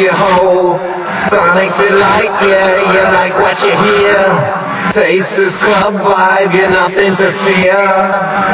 your whole. Sonic delight, yeah, you like what you hear. Taste this club vibe, you're nothing to fear.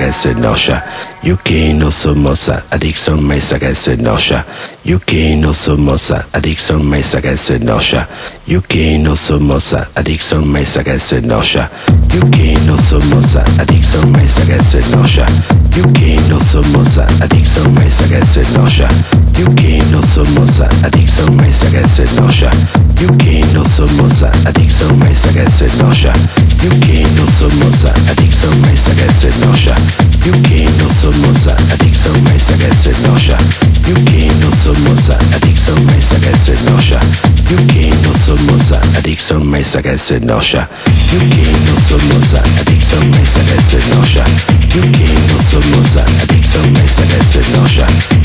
Addiction Yuki no somosa adicción me saca se nosha Yuki no somosa adicción me saca se nosha Yuki no somosa adicción me saca se nosha Yuki no somosa adicción me saca se nosha Yuki no somosa adicción me saca se nosha Yuki no somosa adicción me saca se nosha Yuki no somosa adicción me saca se nosha Yuki no somosa adicción me saca se nosha Yuki no somosa adicción me saca se nosha Yuki no somosa adicción me saca se nosha Yuki no somosa adicción me saca se nosha Yuki no somosa